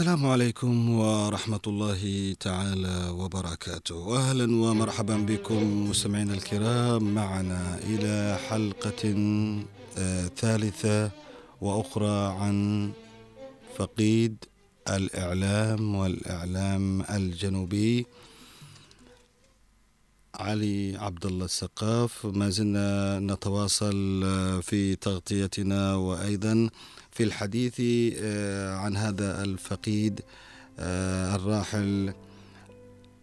السلام عليكم ورحمة الله تعالى وبركاته. أهلا ومرحبا بكم مستمعينا الكرام. معنا إلى حلقة آه، ثالثة وأخرى عن فقيد الإعلام والإعلام الجنوبي علي عبد الله السقاف. ما زلنا نتواصل آه، في تغطيتنا. وأيضا في الحديث آه، عن هذا الفقيد آه، الراحل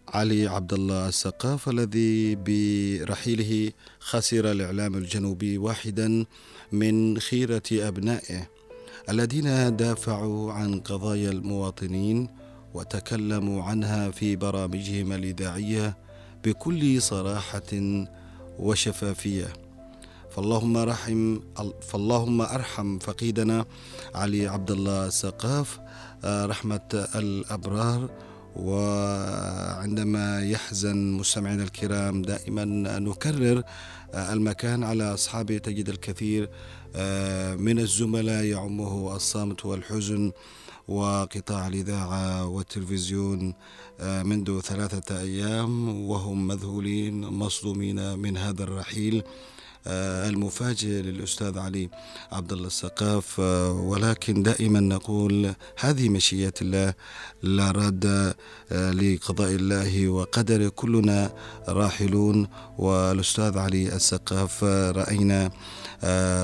علي عبد الله السقاف الذي برحيله خسر الإعلام الجنوبي واحدا من خيرة أبنائه الذين دافعوا عن قضايا المواطنين وتكلموا عنها في برامجهم الإذاعية بكل صراحة وشفافية. فاللهم رحم فاللهم أرحم فقيدنا علي عبد الله السقاف آه، رحمة الأبرار وعندما يحزن مستمعينا الكرام دائما نكرر آه، المكان على اصحابه تجد الكثير آه، من الزملاء يعمه الصمت والحزن وقطاع الإذاعة والتلفزيون منذ ثلاثة أيام وهم مذهولين مصدومين من هذا الرحيل. المفاجئ للأستاذ علي عبد الله السقاف آه، ولكن دائما نقول هذه مشيئة الله لا رد آه، لقضاء الله وقدر كلنا راحلون. والأستاذ علي السقاف رأينا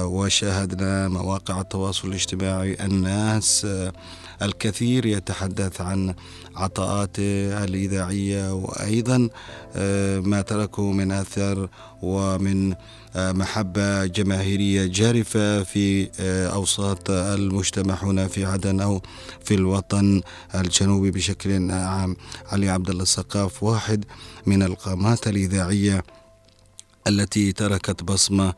وشاهدنا مواقع التواصل الاجتماعي الناس الكثير يتحدث عن عطاءاته الإذاعية وأيضا ما تركه من أثر ومن محبة جماهيرية جارفة في آه، أوساط المجتمع هنا في عدن أو في الوطن الجنوبي بشكل عام. علي عبد الله السقاف واحد من القامات الإذاعية التي تركت بصمة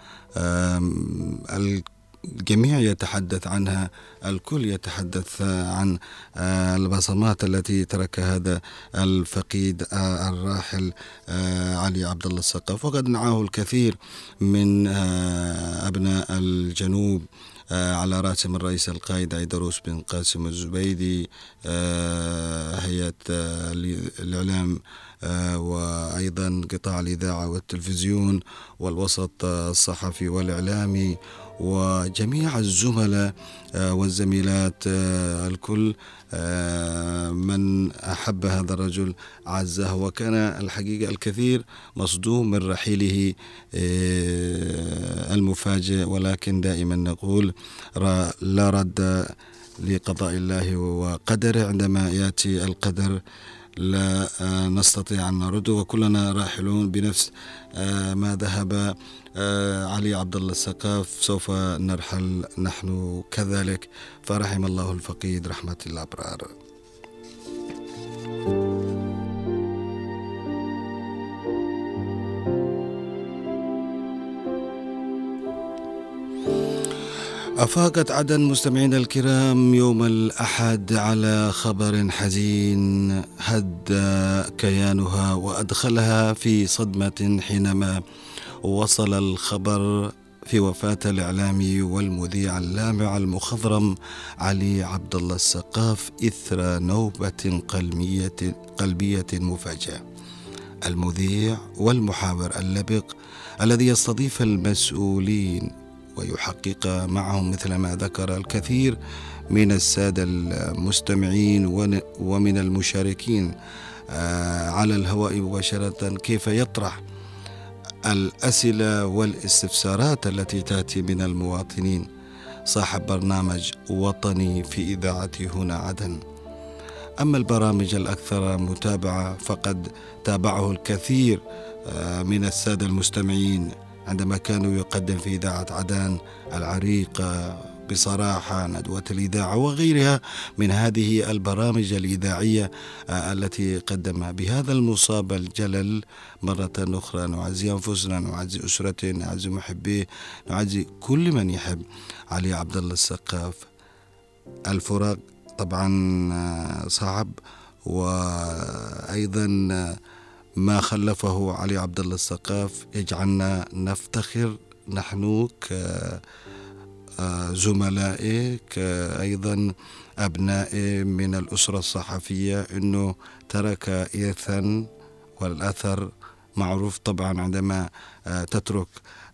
الجميع يتحدث عنها الكل يتحدث عن آه، البصمات التي تركها هذا الفقيد آه، الراحل آه، علي عبد الله السقاف. وقد نعاه الكثير من أبناء الجنوب على راسهم الرئيس القائد عيدروس بن قاسم الزبيدي هيئة الإعلام وأيضا قطاع الإذاعة والتلفزيون والوسط الصحفي والإعلامي. وجميع الزملاء آه، والزميلات آه، الكل آه، من أحب هذا الرجل عزه. وكان الحقيقة الكثير مصدوم من رحيله المفاجئ. ولكن دائما نقول لا رد لقضاء الله وقدره. عندما يأتي القدر لا نستطيع أن نرد وكلنا راحلون بنفس ما ذهب علي عبد الله السقاف سوف نرحل نحن كذلك. فرحم الله الفقيد رحمة الأبرار. أفاقت عدن مستمعينا الكرام يوم الأحد على خبر حزين هد كيانها وأدخلها في صدمة حينما وصل الخبر في وفاة الإعلامي والمذيع اللامع المخضرم علي عبد الله السقاف إثر نوبة قلبية قلبية مفاجئة. المذيع والمحاور اللبق الذي يستضيف المسؤولين ويحقق معهم مثل ما ذكر الكثير من السادة المستمعين ومن المشاركين آه، على الهواء مباشرة كيف يطرح الأسئلة والاستفسارات التي تأتي من المواطنين. صاحب برنامج وطني في اذاعه هنا عدن. أما البرامج الأكثر متابعة فقد تابعه الكثير آه، من السادة المستمعين عندما كانوا يقدم في إذاعة عدن العريقه بصراحة ندوة الإذاعة وغيرها من هذه البرامج الإذاعية التي قدمها بهذا المصاب الجلل. مرة أخرى نعزي أنفسنا نعزي أسرته نعزي محبيه نعزي كل من يحب. علي عبد الله السقاف الفراق طبعا صعب. وأيضا ما خلفه علي عبد الله السقاف يجعلنا نفتخر نحن ك زملائه كأيضا أبنائه من الأسرة الصحفية أنه ترك إرثا والأثر معروف طبعا عندما تترك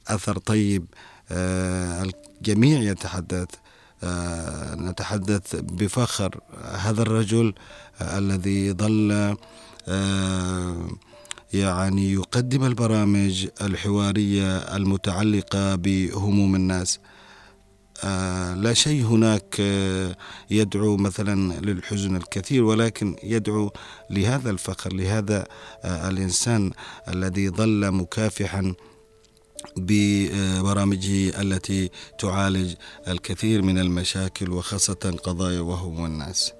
أثر طيب الجميع يتحدث نتحدث بفخر. هذا الرجل الذي ظل يعني يقدم البرامج الحوارية المتعلقة بهموم الناس. لا شيء هناك يدعو مثلا للحزن الكثير ولكن يدعو لهذا الفخر لهذا الإنسان الذي ظل مكافحا ببرامجه التي تعالج الكثير من المشاكل وخاصة قضايا وهموم الناس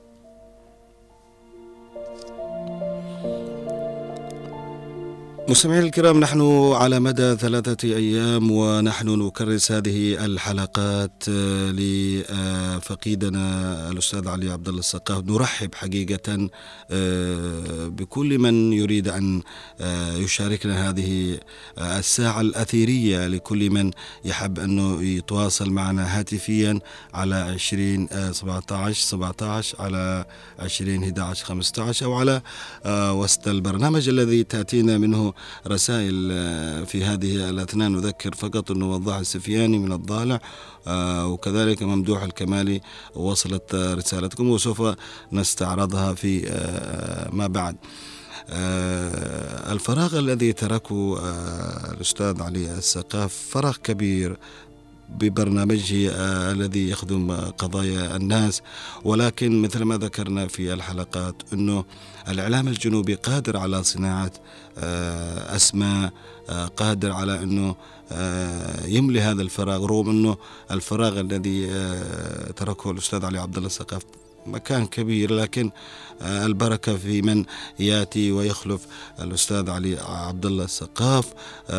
مستمعينا الكرام نحن على مدى ثلاثة أيام ونحن نكرس هذه الحلقات آه، لفقيدنا الأستاذ علي عبد الله السقاف. نرحب حقيقة آه، بكل من يريد أن آه، يشاركنا هذه الساعة الأثيرية. لكل من يحب أنه يتواصل معنا هاتفيا على 20 17 17 على 20 11 15 أو على وسط البرنامج الذي تأتينا منه رسائل آه، في هذه الأثناء نذكر فقط أنه وضاح السفياني من الضالع آه، وكذلك ممدوح الكمالي وصلت رسالتكم وسوف نستعرضها في آه، ما بعد. الفراغ الذي تركه الأستاذ علي السقاف فراغ كبير ببرنامجه الذي يخدم قضايا الناس. ولكن مثل ما ذكرنا في الحلقات إنه الإعلام الجنوبي قادر على صناعة آه، أسماء آه، قادر على إنه آه، يملي هذا الفراغ رغم إنه الفراغ الذي تركه الأستاذ علي عبد الله مكان كبير لكن البركة في من يأتي ويخلف الأستاذ علي عبد الله السقاف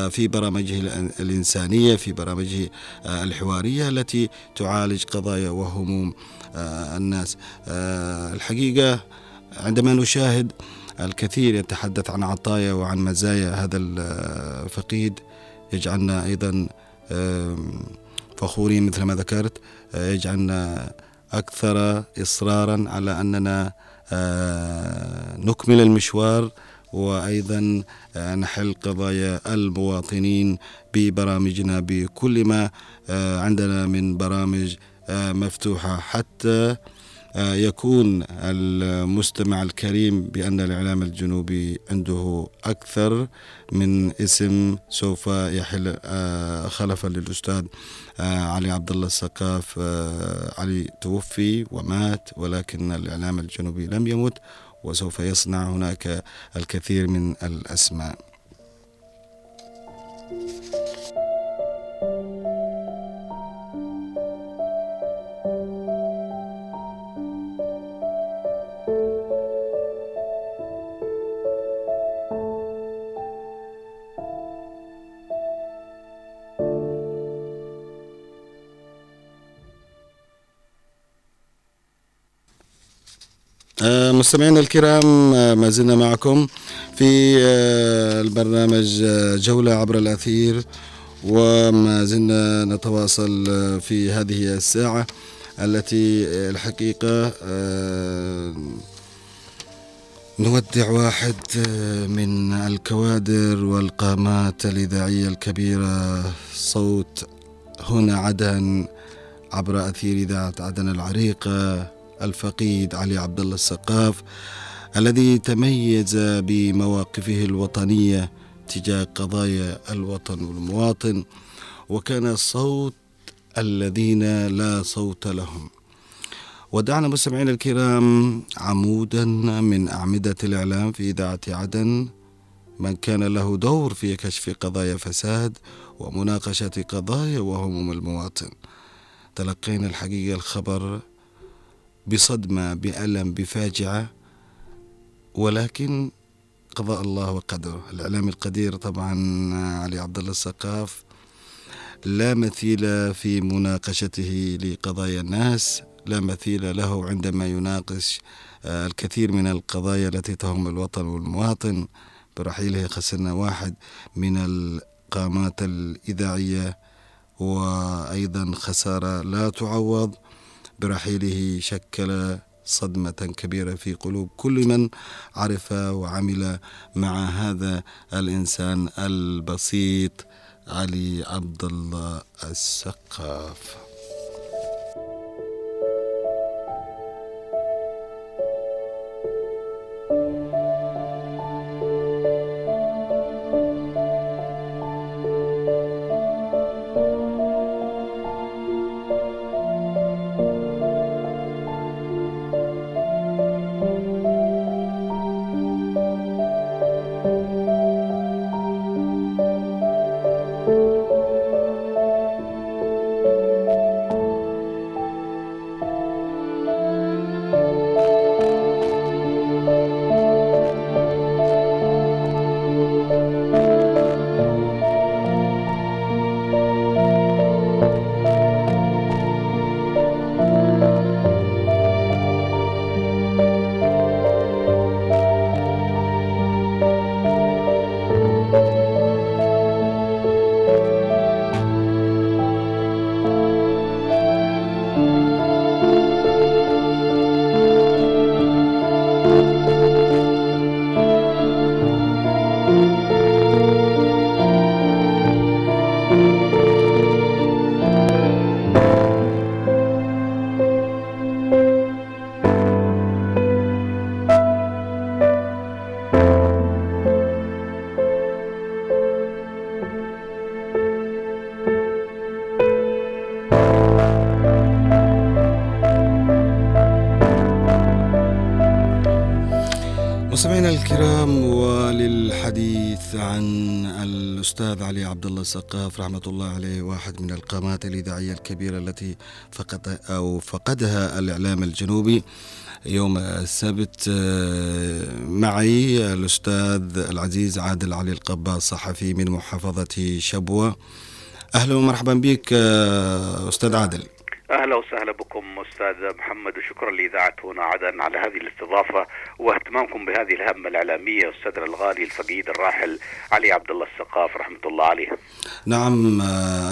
في برامجه الإنسانية في برامجه الحوارية التي تعالج قضايا وهموم الناس. الحقيقة عندما نشاهد الكثير يتحدث عن عطايا وعن مزايا هذا الفقيد يجعلنا أيضا فخورين مثل ما ذكرت يجعلنا أكثر إصرارا على أننا آه، نكمل المشوار وأيضا آه، نحل قضايا المواطنين ببرامجنا بكل ما آه، عندنا من برامج مفتوحة. حتى يكون المستمع الكريم بأن الإعلام الجنوبي عنده أكثر من اسم سوف يحل خلفا للأستاذ علي عبد الله السقاف علي توفي ومات ولكن الإعلام الجنوبي لم يمت وسوف يصنع هناك الكثير من الأسماء. آه، مستمعينا الكرام آه، ما زلنا معكم في آه، البرنامج جولة عبر الأثير وما زلنا نتواصل في هذه الساعة التي الحقيقة نودع واحد من الكوادر والقامات الإذاعية الكبيرة صوت هنا عدن عبر أثير إذاعة عدن العريقة. الفقيد علي عبد الله السقاف الذي تميز بمواقفه الوطنية تجاه قضايا الوطن والمواطن وكان صوت الذين لا صوت لهم. ودعنا مستمعينا الكرام عمودا من أعمدة الإعلام في إذاعة عدن من كان له دور في كشف قضايا فساد ومناقشة قضايا وهموم المواطن. تلقينا الحقيقة الخبر بصدمة بألم بفاجعة. ولكن قضاء الله وقدره. الإعلام القدير طبعا علي عبد الله السقاف لا مثيل في مناقشته لقضايا الناس لا مثيل له عندما يناقش آه، الكثير من القضايا التي تهم الوطن والمواطن. برحيله خسرنا واحد من القامات الإذاعية وأيضا خسارة لا تعوض. برحيله شكل صدمة كبيرة في قلوب كل من عرف وعمل مع هذا الإنسان البسيط علي عبد الله السقاف. علي عبد الله السقاف رحمة الله عليه واحد من القامات الإذاعية الكبيرة التي فقد أو فقدها الإعلام الجنوبي. يوم السبت آه، معي الأستاذ العزيز عادل علي القباس صحفي من محافظة شبوة. أهلا ومرحبا بك آه، أستاذ عادل. أهلا وسهلا بكم أستاذ محمد وشكرا لاذاعه هنا عدن على هذه الاستضافة واهتمامكم بهذه الهمة الإعلامية أستاذنا الغالي الفقيد الراحل علي عبد الله السقاف رحمة الله عليه. نعم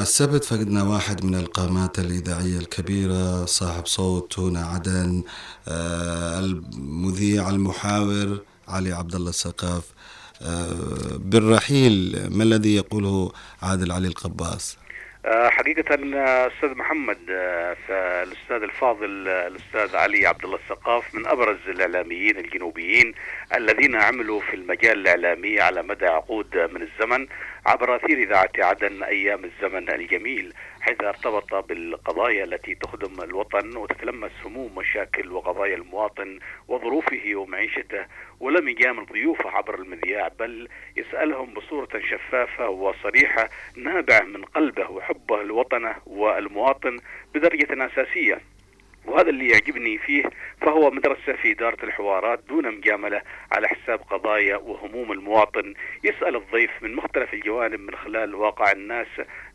السبت فقدنا واحد من القامات الإذاعية الكبيرة صاحب صوت هنا عدن آه، المذيع المحاور علي عبد الله السقاف آه، بالرحيل ما الذي يقوله عادل علي القباس؟ آه، حقيقة آه، أستاذ محمد آه، فالأستاذ الفاضل الأستاذ علي عبد الله السقاف من أبرز الإعلاميين الجنوبيين الذين عملوا في المجال الإعلامي على مدى عقود من الزمن. عبر أثير إذاعة عدن أيام الزمن الجميل حيث ارتبط بالقضايا التي تخدم الوطن وتتلمس هموم مشاكل وقضايا المواطن وظروفه ومعيشته ولم يجامل ضيوفه عبر المذياع بل يسألهم بصورة شفافة وصريحة نابعة من قلبه وحبه لوطنه والمواطن بدرجة أساسية. وهذا اللي يعجبني فيه فهو مدرسة في إدارة الحوارات دون مجاملة على حساب قضايا وهموم المواطن. يسأل الضيف من مختلف الجوانب من خلال واقع الناس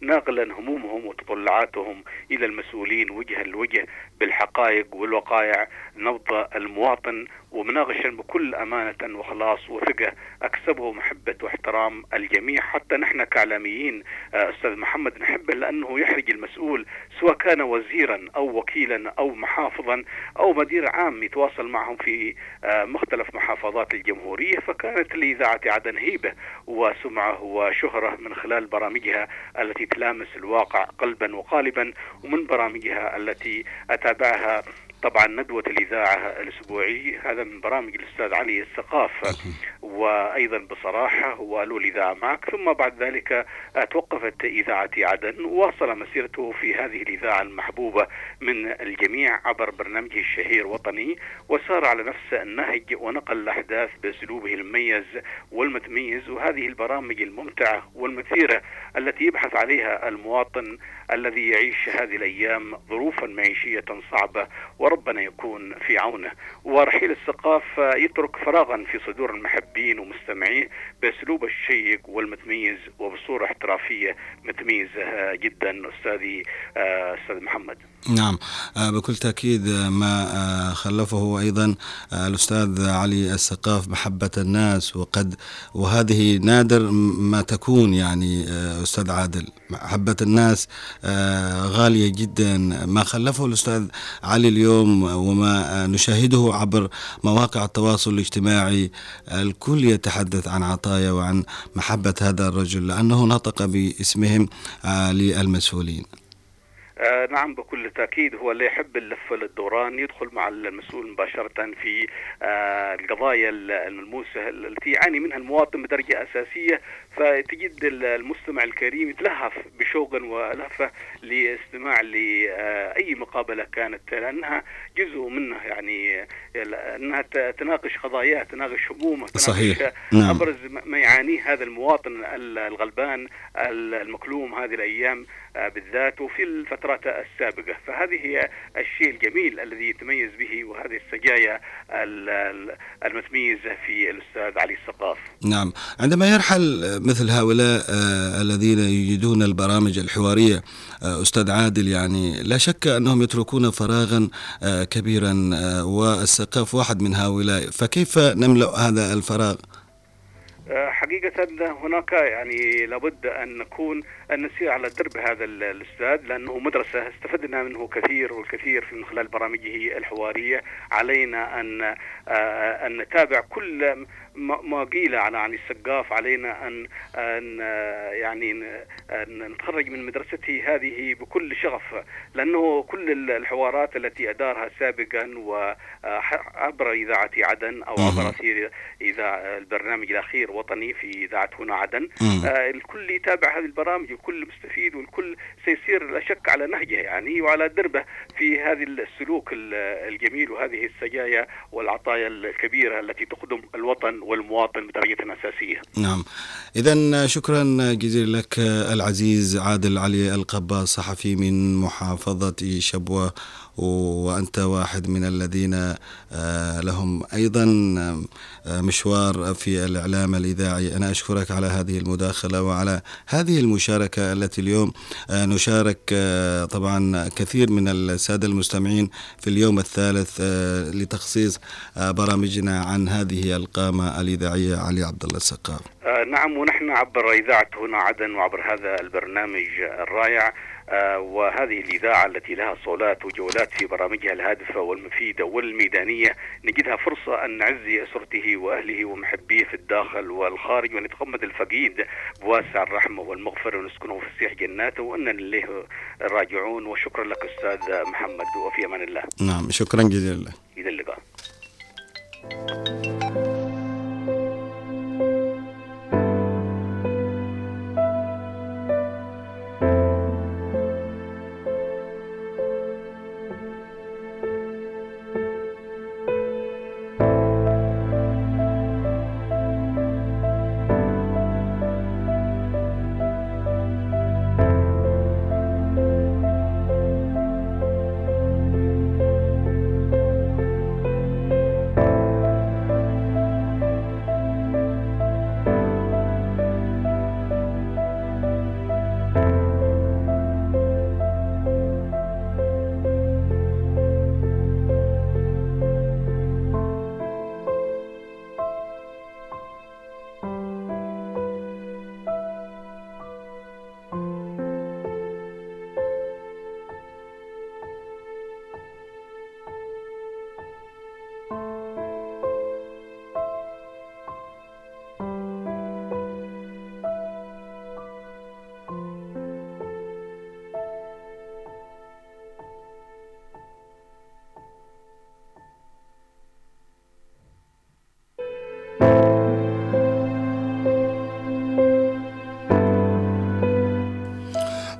ناقلا همومهم وتطلعاتهم إلى المسؤولين وجها لوجه بالحقائق والوقائع. نبض المواطن ومناقشا بكل أمانة وخلاص وثقة أكسبه محبة واحترام الجميع. حتى نحن كإعلاميين آه، أستاذ محمد نحبه لأنه يحرج المسؤول سواء كان وزيرا أو وكيلا أو محافظا أو مدير عام يتواصل معهم في آه، مختلف محافظات الجمهورية. فكانت لإذاعة عدن هيبة وسمعة وشهرة من خلال برامجها التي تلامس الواقع قلبا وقالبا ومن برامجها التي أتابعها. طبعا ندوة الإذاعة الأسبوعي هذا من برامج الأستاذ علي وأيضا بصراحة وألو الإذاعة معك ثم بعد ذلك توقفت إذاعة عدن وواصل مسيرته في هذه الإذاعة المحبوبة من الجميع عبر برنامجه الشهير وطني وسار على نفس النهج ونقل الأحداث بأسلوبه المميز والمتميز. وهذه البرامج الممتعة والمثيرة التي يبحث عليها المواطن الذي يعيش هذه الأيام ظروفا معيشية صعبة وربنا يكون في عونه. ورحيل الثقاف يترك فراغا في صدور المحبين. ومستمعيه بأسلوب الشيق والمتميز وبصورة احترافية متميزة جدا أستاذي أستاذ محمد. نعم. آه، بكل تأكيد آه، ما آه، خلفه أيضا الأستاذ علي السقاف محبة الناس وقد وهذه نادر ما تكون يعني أستاذ عادل. محبة الناس غالية جدا. ما خلفه الأستاذ علي اليوم وما نشاهده عبر مواقع التواصل الاجتماعي الكل يتحدث عن عطايا وعن محبة هذا الرجل لأنه نطق باسمهم للمسؤولين. آه نعم بكل تأكيد هو اللي يحب اللف للدوران يدخل مع المسؤول مباشرة في آه القضايا الملموسة التي يعاني منها المواطن بدرجة أساسية. فتجد المستمع الكريم يتلهف بشوق ولهفة لاستماع لأي مقابلة كانت لأنها جزء منه يعني أنها تناقش قضاياه تناقش همومه تناقش صحيح. نعم. أبرز ما يعانيه هذا المواطن الغلبان المكلوم هذه الأيام آه، بالذات وفي الفترات السابقة فهذه هي الشيء الجميل الذي يتميز به وهذه السجايا المتميزة في الأستاذ علي السقاف نعم عندما يرحل مثل هؤلاء آه، الذين يجدون البرامج الحوارية آه، أستاذ عادل يعني لا شك أنهم يتركون فراغا كبيرا والسقاف واحد من هؤلاء فكيف نملأ هذا الفراغ؟ حقيقة هناك يعني لابد أن نكون أن نسير على درب هذا الأستاذ لأنه مدرسة استفدنا منه كثير والكثير من خلال برامجه الحوارية. علينا أن أن نتابع كل ما قيل عن عن السقاف. علينا أن أن يعني أن نتخرج من مدرسته هذه بكل شغف لأنه كل الحوارات التي أدارها سابقا وعبر إذاعة عدن أو عبر إذاعة البرنامج الأخير وطني في اذاعه هنا عدن آه، الكل يتابع هذه البرامج والكل مستفيد والكل سيسير لا شك على نهجه يعني وعلى دربه في هذا السلوك الجميل وهذه السجايا والعطايا الكبيرة التي تخدم الوطن والمواطن بدرجة أساسية. نعم. إذا شكرا جزيلا لك العزيز عادل علي القبا صحفي من محافظة شبوة وأنت واحد من الذين آه، لهم أيضا آه، مشوار في الإعلام الإذاعي. أنا أشكرك على هذه المداخلة وعلى هذه المشاركة التي اليوم آه، نشارك طبعا كثير من السادة المستمعين في اليوم الثالث لتخصيص برامجنا عن هذه القامة الإذاعية علي عبد الله السقاف. نعم ونحن عبر إذاعة هنا عدن وعبر هذا البرنامج الرائع. وهذه الإذاعة التي لها صولات وجولات في برامجها الهادفة والمفيدة والميدانية نجدها فرصة أن نعزي أسرته وأهله ومحبيه في الداخل والخارج ونتغمد الفقيد بواسع الرحمة والمغفرة ونسكنه في فسيح جناته وأننا إليه راجعون. وشكرا لك أستاذ محمد وفي أمان الله. نعم شكرا جزيلا. إلى اللقاء.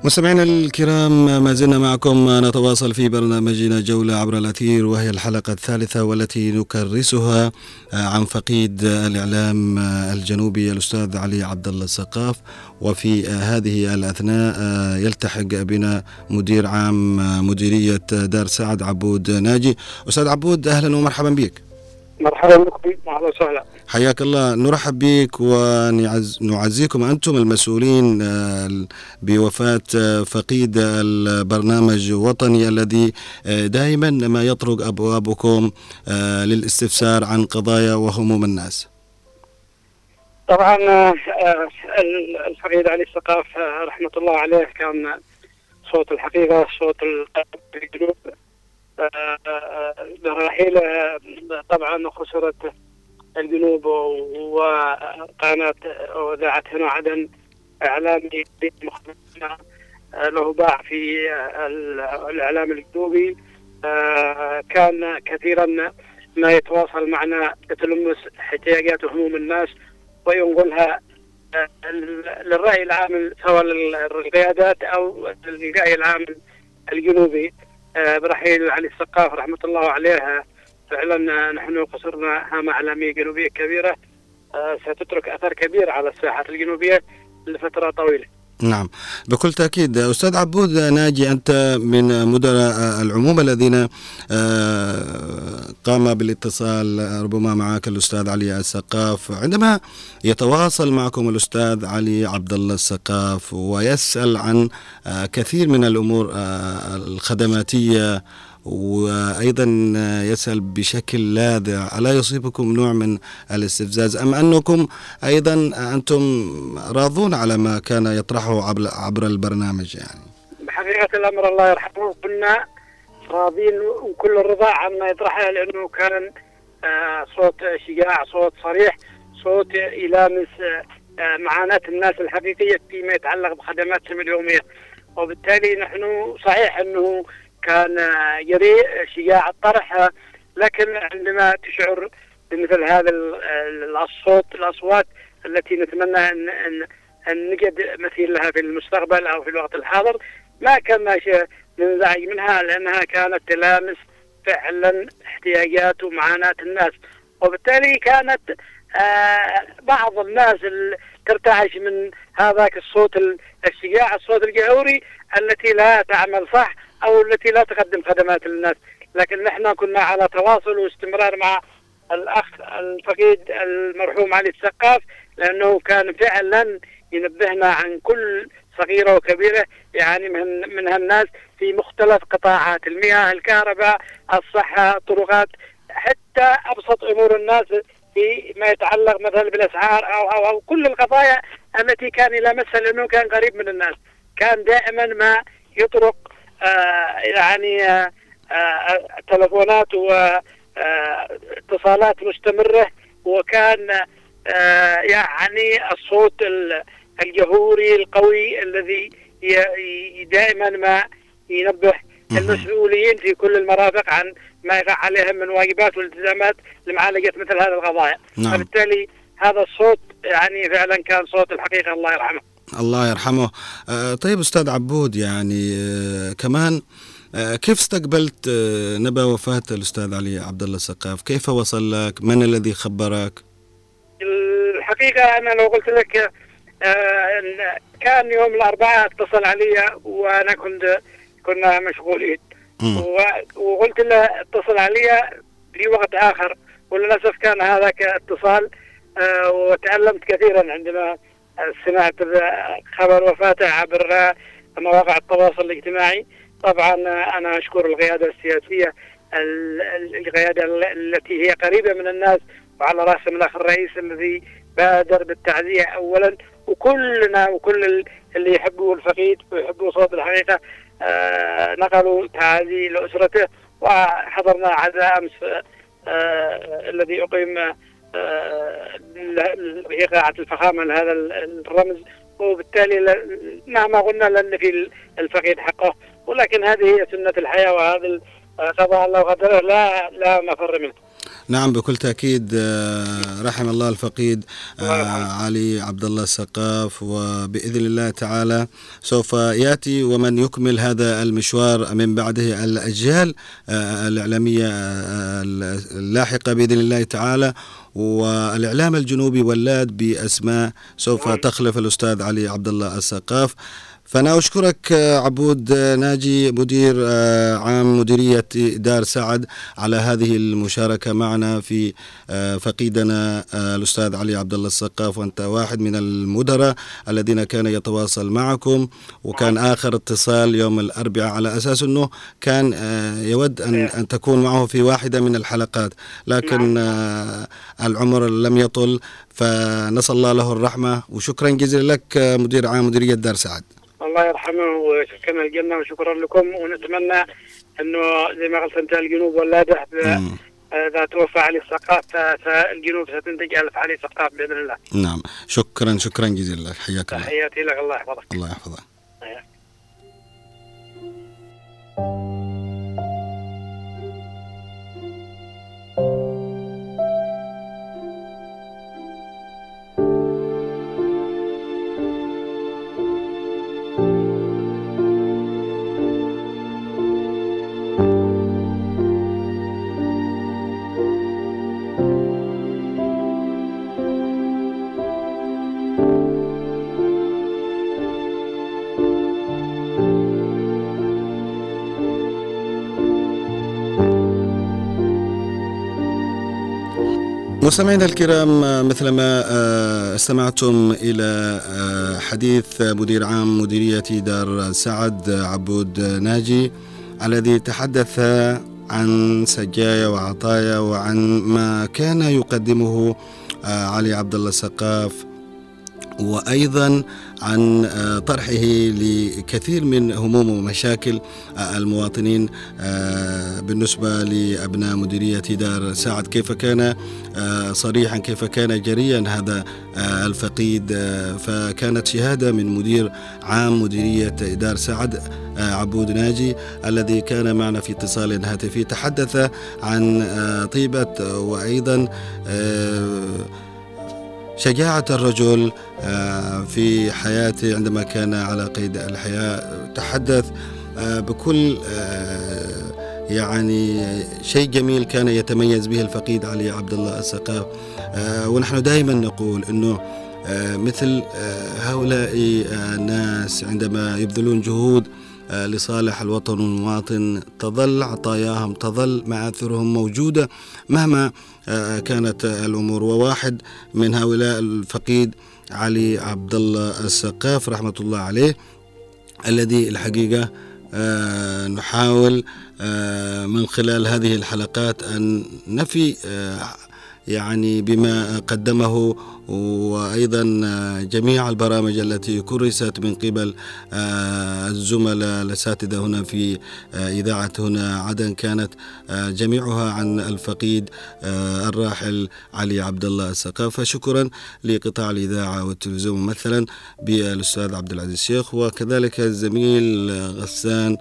مستمعينا الكرام ما زلنا معكم نتواصل في برنامجنا جولة عبر الأثير وهي الحلقة الثالثة والتي نكرسها عن فقيد الإعلام الجنوبي الأستاذ علي عبد الله السقاف. وفي هذه الأثناء يلتحق بنا مدير عام مديرية دار سعد عبود ناجي. أستاذ عبود أهلا ومرحبا بك. مرحبا بكم أهلا وسهلا. حياك الله. نرحب بك ونعزيكم أنتم المسؤولين آه، بوفاة آه، فقيد البرنامج الوطني الذي آه، دائما ما يطرق أبوابكم للاستفسار عن قضايا وهموم الناس. طبعا الفقيد علي الثقاف رحمة الله عليه كان صوت الحقيقة صوت الجنوب. برحيله طبعا خسرت الجنوب وقناة وذاعة هنا عدن إعلامي له باع في الإعلام الجنوبي. كان كثيرا ما يتواصل معنا يتلمس احتياجات وهموم الناس وينقلها للرأي العام سواء للقيادات أو للرأي العام الجنوبي. برحيل علي السقاف رحمة الله عليها. فعلا نحن خسرنا هامة إعلامية جنوبية كبيرة آه، ستترك أثر كبير على الساحات الجنوبية لفترة طويلة. نعم. بكل تأكيد أستاذ عبود ناجي أنت من مدراء العموم الذين آه، قام بالاتصال ربما معك الأستاذ علي السقاف. عندما يتواصل معكم الأستاذ علي عبد الله السقاف ويسأل عن آه، كثير من الأمور الخدماتية وأيضا يسأل بشكل لاذع ألا يصيبكم نوع من الاستفزاز؟ أم أنكم أيضا أنتم راضون على ما كان يطرحه عبر البرنامج يعني؟ بحقيقة الأمر الله يرحمه كنا راضين وكل الرضا عما يطرحه لأنه كان آه، صوت شجاع صوت صريح صوت يلامس آه، معاناة الناس الحقيقية فيما يتعلق بخدماتهم اليومية. وبالتالي نحن صحيح أنه كان يريء شجاع الطرح لكن عندما تشعر بمثل هذا الصوت الأصوات التي نتمنى ان ان أن نجد مثيل لها في المستقبل أو في الوقت الحاضر ما كان ننزعج منها لأنها كانت تلامس فعلا احتياجات ومعاناة الناس. وبالتالي كانت آه بعض الناس ترتعش من هذاك الصوت الشجاع الصوت الجهوري التي لا تعمل صح. أو التي لا تقدم خدمات للناس. لكن نحن كنا على تواصل واستمرار مع الأخ الفقيد المرحوم علي السقاف لأنه كان فعلا ينبهنا عن كل صغيرة وكبيرة يعني من منها الناس في مختلف قطاعات المياه الكهرباء الصحة الطرقات حتى أبسط أمور الناس في ما يتعلق مثلا بالأسعار أو أو أو كل القضايا التي كان يلامسها لأنه كان قريب من الناس. كان دائما ما يطرق يعني آه، آه، تلفونات واتصالات مستمرة وكان يعني الصوت الجهوري القوي الذي دائما ما ينبه المسؤولين في كل المرافق عن ما يقع عليهم من واجبات والتزامات لمعالجة مثل هذه القضايا. نعم. فبالتالي هذا الصوت يعني فعلا كان صوت الحقيقة الله يرحمه. الله يرحمه آه، طيب أستاذ عبود يعني آه، كمان آه، كيف استقبلت نبأ وفاة الأستاذ علي عبد الله السقاف؟ كيف وصل لك؟ من الذي خبرك؟ الحقيقة أنا لو قلت لك كان يوم الأربعاء اتصل علي وأنا كنت كنا مشغولين وقلت له اتصل علي في وقت آخر وللأسف كان هذاك اتصال وتألمت كثيرا عندما سمعت خبر وفاته عبر مواقع التواصل الاجتماعي. طبعا أنا أشكر القيادة السياسية القيادة التي هي قريبة من الناس وعلى رأسهم الأخ الرئيس الذي بادر بالتعزية اولا. وكلنا وكل اللي يحبوا الفقيد ويحبوا صوت الحقيقة آه نقلوا تعازي لأسرته. وحضرنا عزاء أمس آه الذي أقيم إيقاعة الفخامة لهذا الرمز. وبالتالي مهما قلنا لن في الفقيد حقه ولكن هذه هي سنة الحياة وهذا قضاء الله وقدره لا لا مفر منه. نعم بكل تأكيد آه، رحم الله الفقيد آه، علي عبد الله السقاف وبإذن الله تعالى سوف يأتي ومن يكمل هذا المشوار من بعده الأجيال آه، الإعلامية اللاحقة بإذن الله تعالى والإعلام الجنوبي ولاد بأسماء سوف نعم. تخلف الأستاذ علي عبد الله السقاف فأنا أشكرك عبود ناجي مدير عام مديرية دار سعد على هذه المشاركة معنا في فقيدنا الأستاذ علي عبد الله السقاف وأنت واحد من المدراء الذين كان يتواصل معكم. وكان آخر اتصال يوم الأربعاء على أساس أنه كان يود أن, أن تكون معه في واحدة من الحلقات. لكن العمر لم يطل فنسأل الله له الرحمة. وشكرا جزيلا لك مدير عام مديرية دار سعد. الله يرحمه ويسكن الجنة وشكرا لكم ونتمنى أنه زي ما قلت أنت الجنوب ولاده إذا توفى علي الثقاف فالجنوب ستنتج ألف علي ثقاف بإذن الله. نعم شكرا شكرا جزيلا لك حياك الله. تحياتي لك الله يحفظك. الله يحفظك. مستمعينا الكرام مثلما استمعتم إلى حديث مدير عام مديرية دار سعد عبود ناجي الذي تحدث عن سجايا وعطايا وعن ما كان يقدمه علي عبد الله السقاف وأيضا عن طرحه لكثير من هموم ومشاكل المواطنين بالنسبة لأبناء مديرية دار سعد كيف كان صريحا كيف كان جريا هذا الفقيد فكانت شهادة من مدير عام مديرية دار سعد عبود ناجي الذي كان معنا في اتصال هاتفي. تحدث عن طيبة وأيضا شجاعة الرجل في حياته عندما كان على قيد الحياة تحدث بكل يعني شيء جميل كان يتميز به الفقيد علي عبد الله السقاف ونحن دائما نقول إنه مثل هؤلاء الناس عندما يبذلون جهود لصالح الوطن والمواطن تظل عطاياهم تظل مآثرهم موجودة مهما كانت الأمور. وواحد من هؤلاء الفقيد علي عبد الله السقاف رحمة الله عليه الذي الحقيقة نحاول من خلال هذه الحلقات أن نفي يعني بما قدمه وأيضا جميع البرامج التي كرست من قبل الزملاء الأساتذة هنا في إذاعة هنا عدن كانت جميعها عن الفقيد الراحل علي عبد الله الثقافه شكرا لقطاع الإذاعة والتلفزيون ممثلا بالأستاذ عبد العزيز الشيخ وكذلك الزميل غسان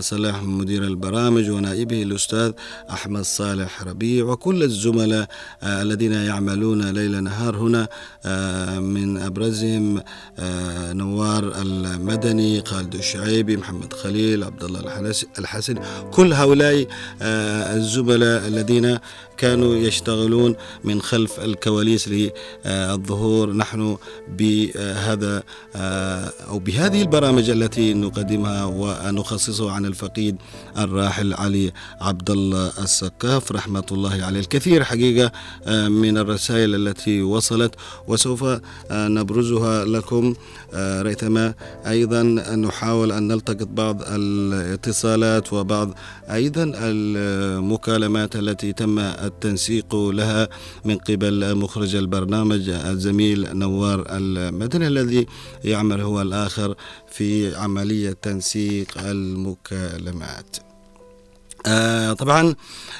صلاح مدير البرامج ونائبه الأستاذ أحمد صالح ربيع وكل الزملاء الذين يعملون ليل نهار هنا من أبرزهم نوار المدني خالد الشعيبي محمد خليل عبد الله الحسن كل هؤلاء الزملاء الذين كانوا يشتغلون من خلف الكواليس للظهور. نحن بهذا أو بهذه البرامج التي نقدمها ونخصصها عن الفقيد الراحل علي عبد الله السقاف. رحمة الله عليه الكثير. حقيقة من الرسائل التي وصلت وسوف نبرزها لكم. ريثما أيضا نحاول أن نلتقط بعض الاتصالات وبعض أيضا المكالمات التي تم التنسيق لها من قبل مخرج البرنامج الزميل نوار المدني الذي يعمل هو الآخر في عملية تنسيق المكالمات. آه طبعا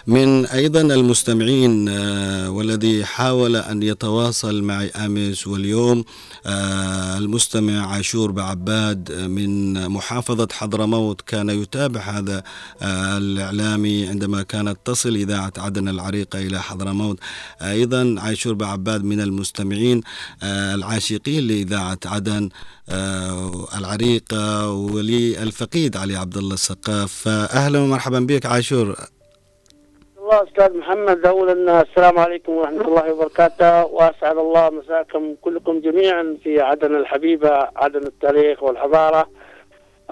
من أيضا المستمعين آه والذي حاول أن يتواصل معي امس واليوم آه المستمع عاشور بعباد من محافظة حضرموت كان يتابع هذا الإعلامي عندما كانت تصل إذاعة عدن العريقه إلى حضرموت. أيضا عاشور بعباد من المستمعين العاشقين لإذاعة عدن العريقه وللفقيد علي عبد الله السقاف. فاهلا ومرحبا بك عاشور. الله أستاذ محمد اولا السلام عليكم ورحمة الله وبركاته وأسعد الله مساكم كلكم جميعا في عدن الحبيبة عدن التاريخ والحضارة.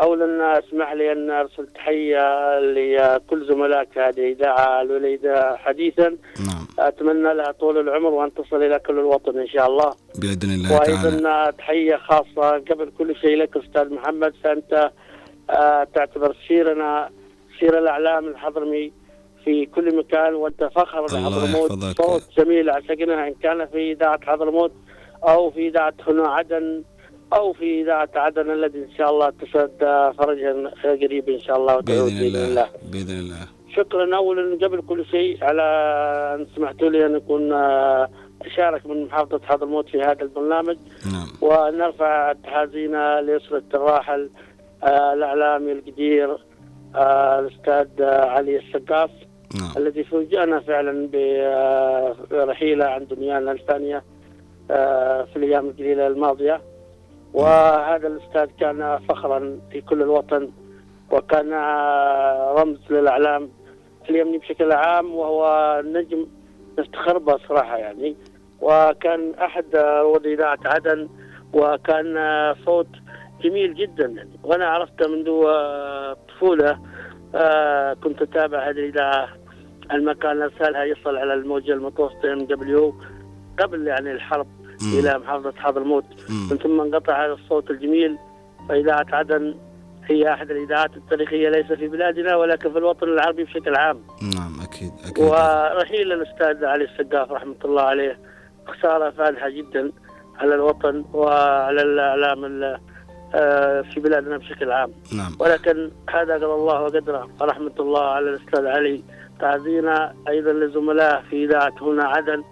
اولا أسمح لي أن أرسل تحية لكل زملائك هذه الاذاعه الوليدة حديثا. نعم. أتمنى لها طول العمر وأن تصل إلى كل الوطن إن شاء الله. بإذن الله تعالى. وأيضا تحية خاصة قبل كل شيء لك أستاذ محمد فأنت آه، تعتبر سيرنا سير الأعلام الحضرمي في كل مكان وأنت فخر الله لحضرموت يحفظك. صوت جميل عشقنا إن كان في إذاعة حضرموت أو في إذاعة هنا عدن أو في إذاعة عدن الذي إن شاء الله تسد فرجا قريب إن شاء الله وتعود بإذن الله بإذن الله. شكرا اولا قبل كل شيء على أن سمحتوا لي أن أكون آه، أشارك من محافظة حضرموت في هذا البرنامج. نعم. ونرفع تحازينا لأسرة الراحل آه، الإعلامي القدير آه، الأستاذ آه، علي السقاف نعم. الذي فوجئنا فعلا برحيله عن دنيانا الفانية آه، في الأيام القليلة الماضية. وهذا الأستاذ كان فخرا في كل الوطن وكان آه، رمز للإعلام. اليمني بشكل عام وهو نجم نفتخر به صراحة يعني. وكان أحد رواد إذاعة عدن وكان آه، صوت جميل جدا. يعني وأنا عرفته منذ آه، الطفولة آه، كنت أتابع هذه الإذاعة المكان أرسلها يصل على الموجة المتوسطة إم دبليو قبل يعني الحرب مم. إلى محافظة حضرموت. من ثم انقطع هذا الصوت الجميل. فإذاعة عدن هي أحد الإذاعات التاريخية ليس في بلادنا ولكن في الوطن العربي بشكل عام. نعم أكيد أكيد. ورحيل الأستاذ علي السقاف رحمة الله عليه. خسارة فادحة جدا على الوطن وعلى الإعلام ال- آه، في بلادنا بشكل عام. نعم. ولكن هذا قدر الله وقدره. ورحمة الله على الأستاذ علي. تعزينا أيضا لزملائه في إذاعة هنا عدن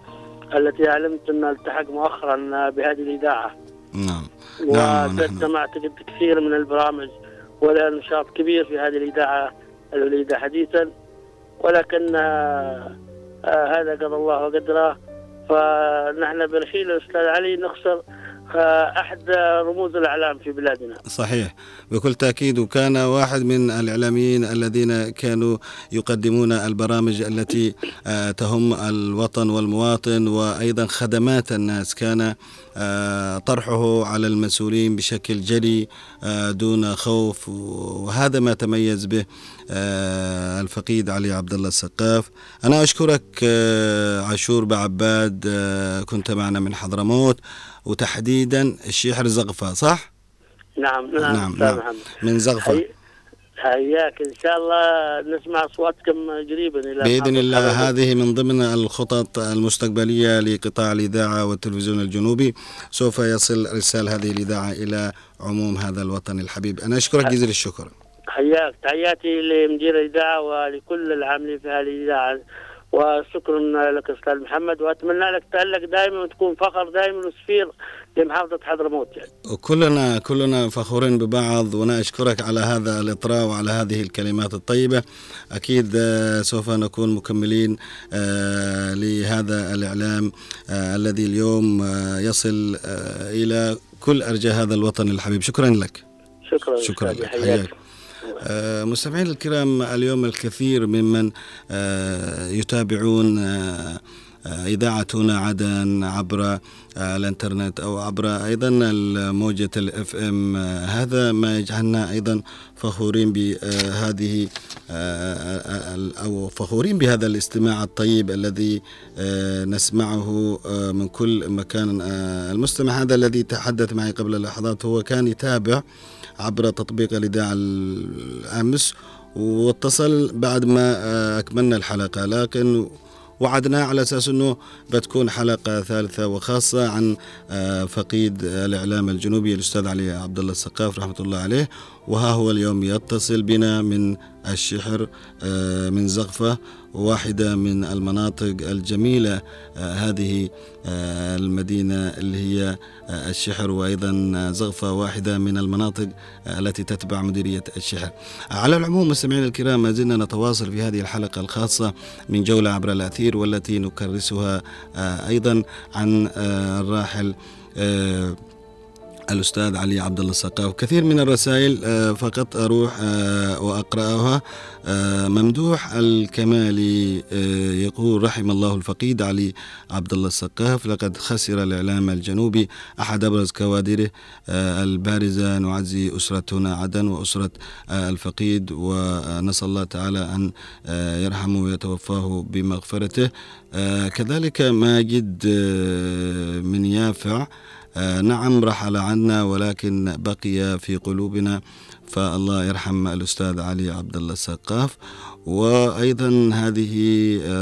التي علمت أنها التحق مؤخرا بهذه الإذاعة. نعم. نعم، ونحن- وسمعت كثير من البرامج ولا نشاط كبير في هذه الإذاعة الوليدة حديثا. ولكن آه، آه، هذا قضى الله وقدره. فنحن برحيل الأستاذ علي نخسر أحد رموز الإعلام في بلادنا. صحيح. بكل تأكيد وكان واحد من الإعلاميين الذين كانوا يقدمون البرامج التي آه، تهم الوطن والمواطن وأيضا خدمات الناس. كان آه، طرحه على المسؤولين بشكل جلي آه، دون خوف وهذا ما تميز به الفقيد علي عبد الله السقاف. أنا أشكرك آه، عاشور بعباد كنت معنا من حضرموت. وتحديدا الشيحر زغفة صح؟ نعم نعم نعم نعم محمد. من زغفة حي- حياك إن شاء الله نسمع أصواتكم قريبا بإذن محافظة الله حضرموت. هذه من ضمن الخطط المستقبلية لقطاع الإذاعة والتلفزيون الجنوبي سوف يصل رسال هذه الإذاعة إلى عموم هذا الوطن الحبيب أنا أشكرك جزيل الشكر حياك تحياتي لمدير الإذاعة ولكل العاملين في هذه الإذاعة وشكرا لك أستاذ محمد وأتمنى لك تألق دائما وتكون فخر دائما وسفير لمحافظة حضرموت يعني. وكلنا كلنا فخورين ببعض وأنا أشكرك على هذا الإطراء وعلى هذه الكلمات الطيبة. أكيد آه، سوف نكون مكملين آه، لهذا الإعلام آه، الذي اليوم يصل إلى كل أرجاء هذا الوطن الحبيب. شكرا لك. شكرا. شكرا لك. حياك. آه، مستمعينا الكرام اليوم الكثير ممن آه، يتابعون آه، آه، إذاعة هنا عدن عبر آه، الإنترنت أو عبر أيضا موجة الإف إم. هذا ما يجعلنا أيضا فخورين بهذه أو فخورين بهذا الاستماع الطيب الذي آه، نسمعه آه، من كل مكان. آه، المستمع هذا الذي تحدث معي قبل لحظات هو كان يتابع عبر تطبيق الإذاعة الأمس واتصل بعد ما آه، أكملنا الحلقة لكن وعدنا على أساس أنه بتكون حلقة ثالثة وخاصة عن آه، فقيد الإعلام الجنوبي الأستاذ علي عبد الله السقاف رحمة الله عليه. وها هو اليوم يتصل بنا من الشحر آه، من زغفة. واحدة من المناطق الجميلة آه، هذه آه، المدينة اللي هي آه، الشحر وأيضا زغفة واحدة من المناطق التي تتبع مديرية الشحر. على العموم مستمعينا الكرام ما زلنا نتواصل في هذه الحلقة الخاصة من جولة عبر الأثير والتي نكرسها أيضا عن الراحل الأستاذ علي عبد الله السقاف. كثير من الرسائل آه، فقط أروح آه، وأقرأها. آه، ممدوح الكمالي يقول رحم الله الفقيد علي عبد الله السقاف لقد خسر الإعلام الجنوبي أحد أبرز كوادره البارزة. نعزي أسرتنا عدن وأسرة الفقيد ونسأل الله تعالى أن يرحمه ويتوفاه بمغفرته. كذلك ماجد من يافع نعم رحل عنا ولكن بقي في قلوبنا فالله يرحم الأستاذ علي عبد الله السقاف. وأيضا هذه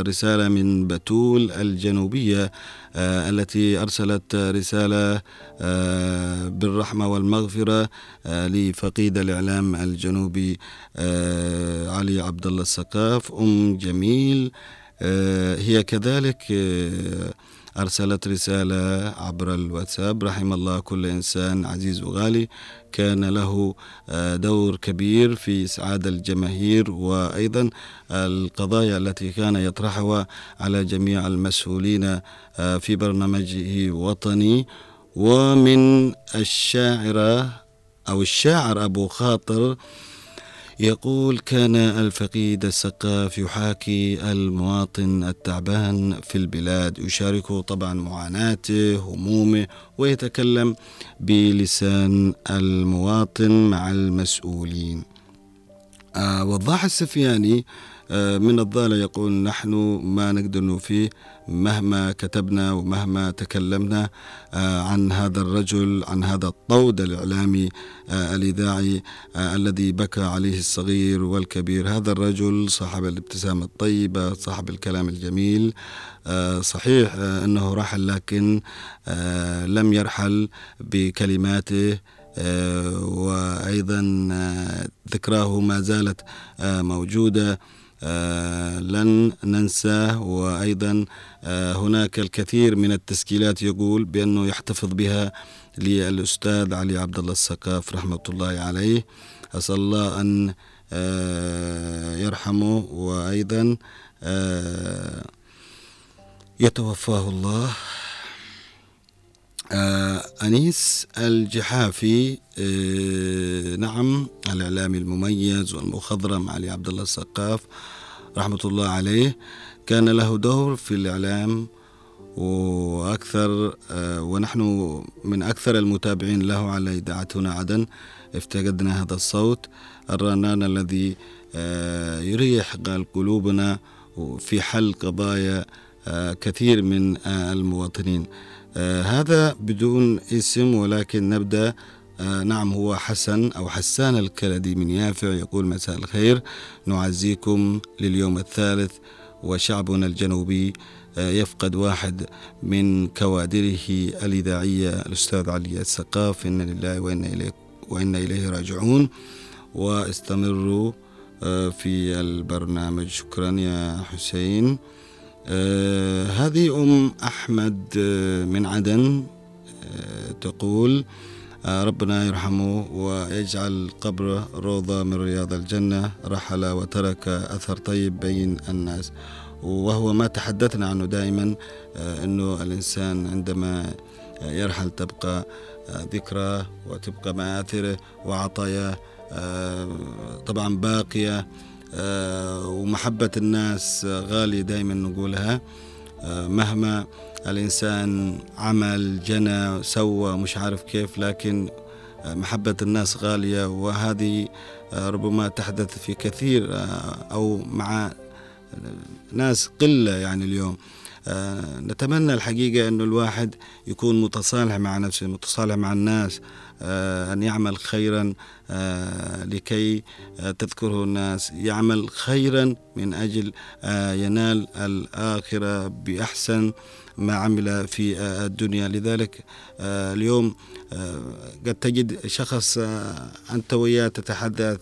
رسالة من بتول الجنوبية آه، التي أرسلت رسالة آه، بالرحمة والمغفرة لفقيد الإعلام الجنوبي علي عبد الله السقاف أم جميل. هي كذلك أرسلت رسالة عبر الواتساب. رحم الله كل إنسان عزيز وغالي. كان له آه، دور كبير في إسعاد الجماهير وأيضا القضايا التي كان يطرحها على جميع المسؤولين آه، في برنامجه وطني ومن الشاعرة أو الشاعر أبو خاطر يقول كان الفقيد السقاف يحاكي المواطن التعبان في البلاد يشاركه طبعا معاناته همومه ويتكلم بلسان المواطن مع المسؤولين. آه وضاح السفياني من الضالة يقول نحن ما نقدر نوفيه مهما كتبنا ومهما تكلمنا آه، عن هذا الرجل عن هذا الطود الإعلامي آه، الإذاعي آه، الذي بكى عليه الصغير والكبير. هذا الرجل صاحب الابتسامة الطيبة صاحب الكلام الجميل صحيح أنه رحل لكن لم يرحل بكلماته وأيضا ذكراه ما زالت موجودة. آه، لن ننساه. وأيضا آه، هناك الكثير من التسجيلات يقول بأنه يحتفظ بها للأستاذ علي عبد الله السقاف رحمة الله عليه. أسأل الله أن آه، يرحمه. وأيضا يتوفاه الله. آه أنيس الجحافي آه نعم الإعلامي المميز والمخضرم علي عبد الله السقاف رحمة الله عليه كان له دور في الإعلام وأكثر آه ونحن من أكثر المتابعين له على إذاعتنا عدن افتقدنا هذا الصوت الرنان الذي آه يريح قلوبنا في حل قضايا آه كثير من آه المواطنين. آه هذا بدون اسم ولكن نبدأ آه نعم هو حسن أو حسان الكلدي من يافع يقول مساء الخير نعزيكم لليوم الثالث وشعبنا الجنوبي. آه يفقد واحد من كوادره الإذاعية الأستاذ علي السقاف. إن لله وإنا إليه, وإنا إليه راجعون. واستمروا آه، في البرنامج. شكرا يا حسين. آه هذه أم أحمد آه من عدن آه تقول ربنا يرحمه ويجعل قبره روضة من رياض الجنة رحل وترك أثر طيب بين الناس. وهو ما تحدثنا عنه دائما آه أنه الإنسان عندما يرحل تبقى آه ذكرى وتبقى مآثرة وعطاياه آه طبعا باقية آه، ومحبة الناس غالية دائما نقولها آه، مهما الإنسان عمل جنى سوى مش عارف كيف لكن آه، محبة الناس غالية وهذه ربما تحدث في كثير أو مع ناس قلة يعني اليوم. نتمنى الحقيقة أنه الواحد يكون متصالح مع نفسه متصالح مع الناس أن يعمل خيرا آه، لكي آه، تذكره الناس. يعمل خيرا من أجل آه، ينال الآخرة بأحسن ما عمل في الدنيا. لذلك اليوم قد تجد شخص أنت وياه تتحدث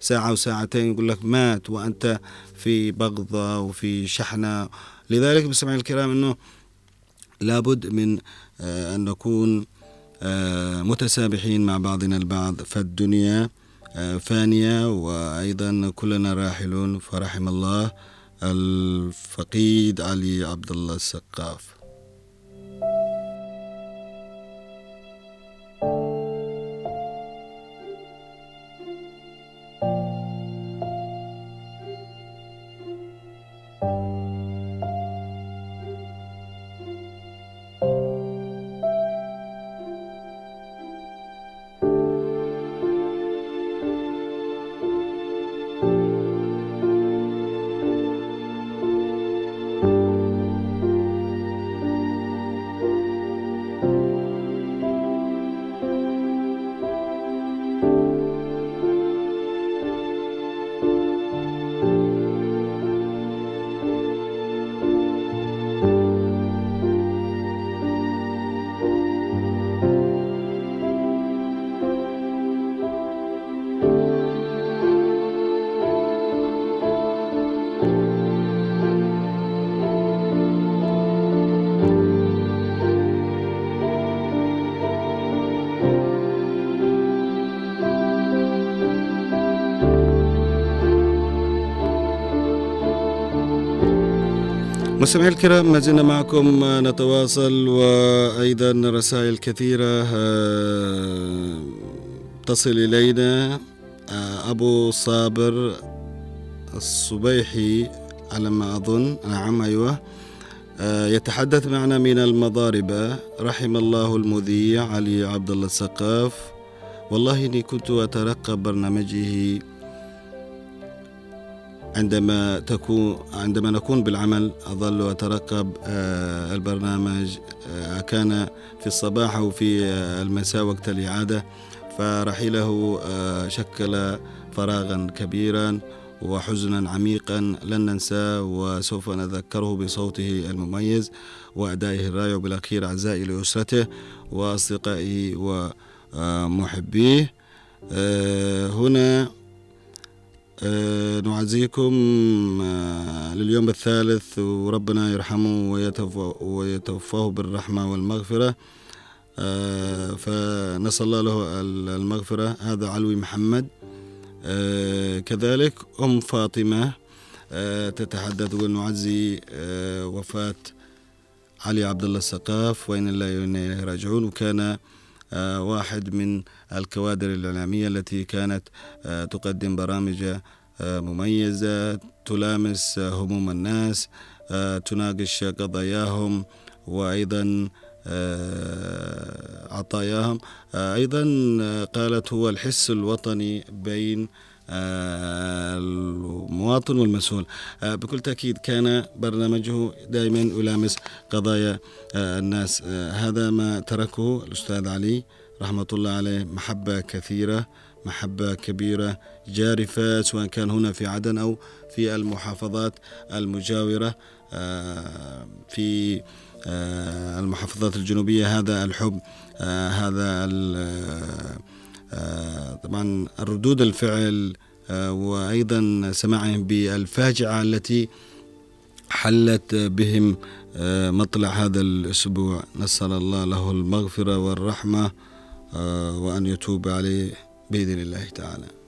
ساعة وساعتين يقول لك مات وأنت في بغضة وفي شحنة. لذلك مستمعي الكرام أنه لابد من أن نكون آه، متسابحين مع بعضنا البعض فالدنيا آه، فانية وأيضا كلنا راحلون فرحم الله. الفقيد علي عبد الله السقاف. مستمعي الكرام ما زلنا معكم نتواصل وأيضا رسائل كثيرة آه، تصل إلينا آه، أبو صابر الصبيحي على ما أظن؟ نعم أيوه. آه، يتحدث معنا من المضاربه رحم الله المذيع علي عبد الله السقاف. والله إني كنت اترقب برنامجه عندما تكون عندما نكون بالعمل أظل أترقب آه، البرنامج آه، كان في الصباح أو في آه، المساء وقت الإعادة فرحيله شكل فراغا كبيرا وحزنا عميقا لن ننساه وسوف نذكره بصوته المميز وأدائه الرائع بالأخير أعزائي لأسرته وأصدقائه ومحبيه. هنا نعزيكم آه، لليوم الثالث وربنا يرحمه ويتوفاه بالرحمة والمغفرة. آه، فنسأل الله له المغفرة. هذا علوي محمد. كذلك أم فاطمة. تتحدث ونعزي وفاة علي عبد الله السقاف. وإن الله إليه راجعون. وكان واحد من الكوادر الإعلامية التي كانت تقدم برامج مميزة تلامس هموم الناس تناقش قضاياهم وأيضا عطاياهم. أيضا قالت هو الحس الوطني بين المواطن والمسؤول. بكل تأكيد كان برنامجه دائما يلامس قضايا الناس. هذا ما تركه الأستاذ علي. رحمة الله عليه محبة كثيرة محبة كبيرة جارفة سواء كان هنا في عدن أو في المحافظات المجاورة آه، في آه، المحافظات الجنوبية هذا الحب آه، هذا طبعا ردود الفعل وأيضا سماعهم بالفاجعة التي حلت بهم مطلع هذا الأسبوع. نسأل الله له المغفرة والرحمة. وأن يتوب عليه بإذن الله تعالى.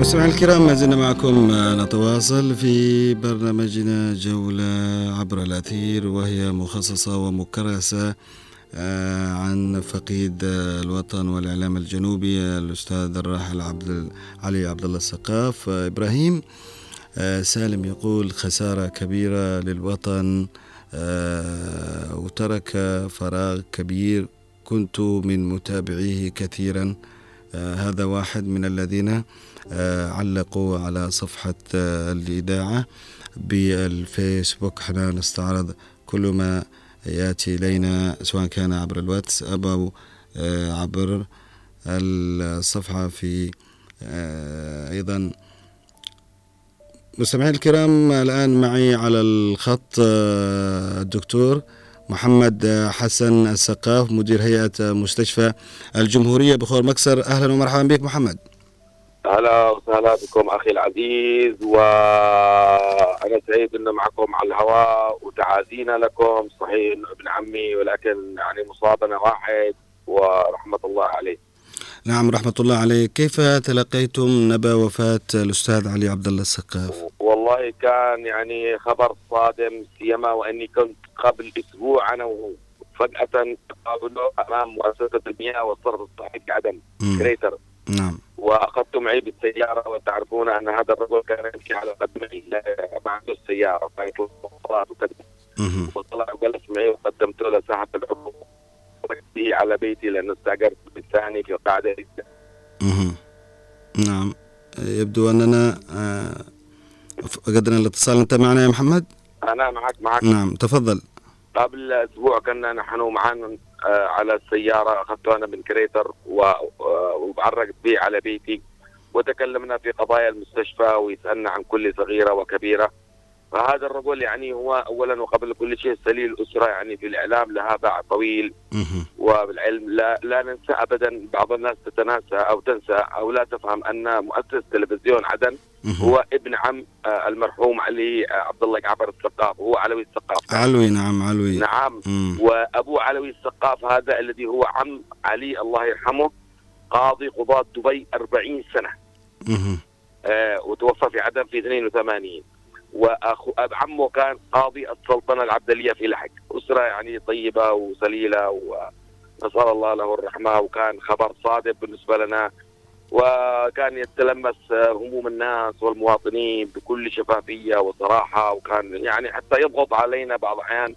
مستمعينا الكرام ما زلنا معكم نتواصل في برنامجنا جولة عبر الأثير وهي مخصصة ومكرسة آه، عن فقيد الوطن والإعلام الجنوبي الأستاذ الراحل عبد علي عبد الله السقاف. إبراهيم آه، سالم يقول خسارة كبيرة للوطن آه، وترك فراغ كبير. كنت من متابعيه كثيرا هذا واحد من الذين آه، علقوا على صفحة آه، الإذاعة بالفيسبوك. إحنا نستعرض كل ما يأتي إلينا سواء كان عبر الواتس أو آه، عبر الصفحة في أيضا. مستمعي الكرام الآن معي على الخط الدكتور محمد حسن السقاف مدير هيئة مستشفى الجمهورية بخور مكسر. أهلا ومرحبا بك محمد. أهلا وسهلا بكم أخي العزيز وأنا سعيد إنه معكم على الهواء وتعازينا لكم. صحيح إنه ابن عمي ولكن يعني مصابنا واحد ورحمة الله عليه. نعم رحمة الله عليه كيف تلقيتم نبأ وفاة الأستاذ علي عبد الله السقاف؟ والله كان يعني خبر صادم سيما وإني كنت قبل أسبوع أنا وفجأة تقابله أمام مؤسسة المياه والصرف الصحي في عدن مم. كريتر. نعم. واخذت معي بالسياره وتعرفون أن هذا الرجل كان يمشي على قدمي ما عنده السياره مهم. وطلع وجلس معي وقدمت له ساحة العبور به على بيتي لأنه استأجرت بالثاني في قاعدة. نعم. يبدو أننا آه، فقدنا الاتصال. أنت معنا يا محمد؟ أنا معك معك. نعم. تفضل. قبل أسبوع كنا نحن آه، على السيارة اخذته أنا من كريتر آه، وبعرقت به على بيتي وتكلمنا في قضايا المستشفى ويسألنا عن كل صغيرة وكبيرة. فهذا الرجل يعني هو اولا وقبل كل شيء سليل الأسرة يعني في الإعلام لها باع طويل. وبالعلم لا لا ننسى ابدا بعض الناس تتناسى أو تنسى أو لا تفهم أن مؤسس تلفزيون عدن. هو ابن عم آه، المرحوم علي آه، عبد الله جعفر الثقاف هو علوي الثقاف علوي نعم علوي نعم. وأبو علوي الثقاف هذا الذي هو عم علي الله يرحمه قاضي قضاة دبي 40 سنة. آه وتوفى في عدن في 82 واخو عمه كان قاضي السلطنه العبدليه في لحق. أسرة يعني طيبة وسليلة ونسأل الله له الرحمة وكان خبر صادق بالنسبة لنا وكان يتلمس هموم الناس والمواطنين بكل شفافية وصراحة وكان يعني حتى يضغط علينا بعض الاحيان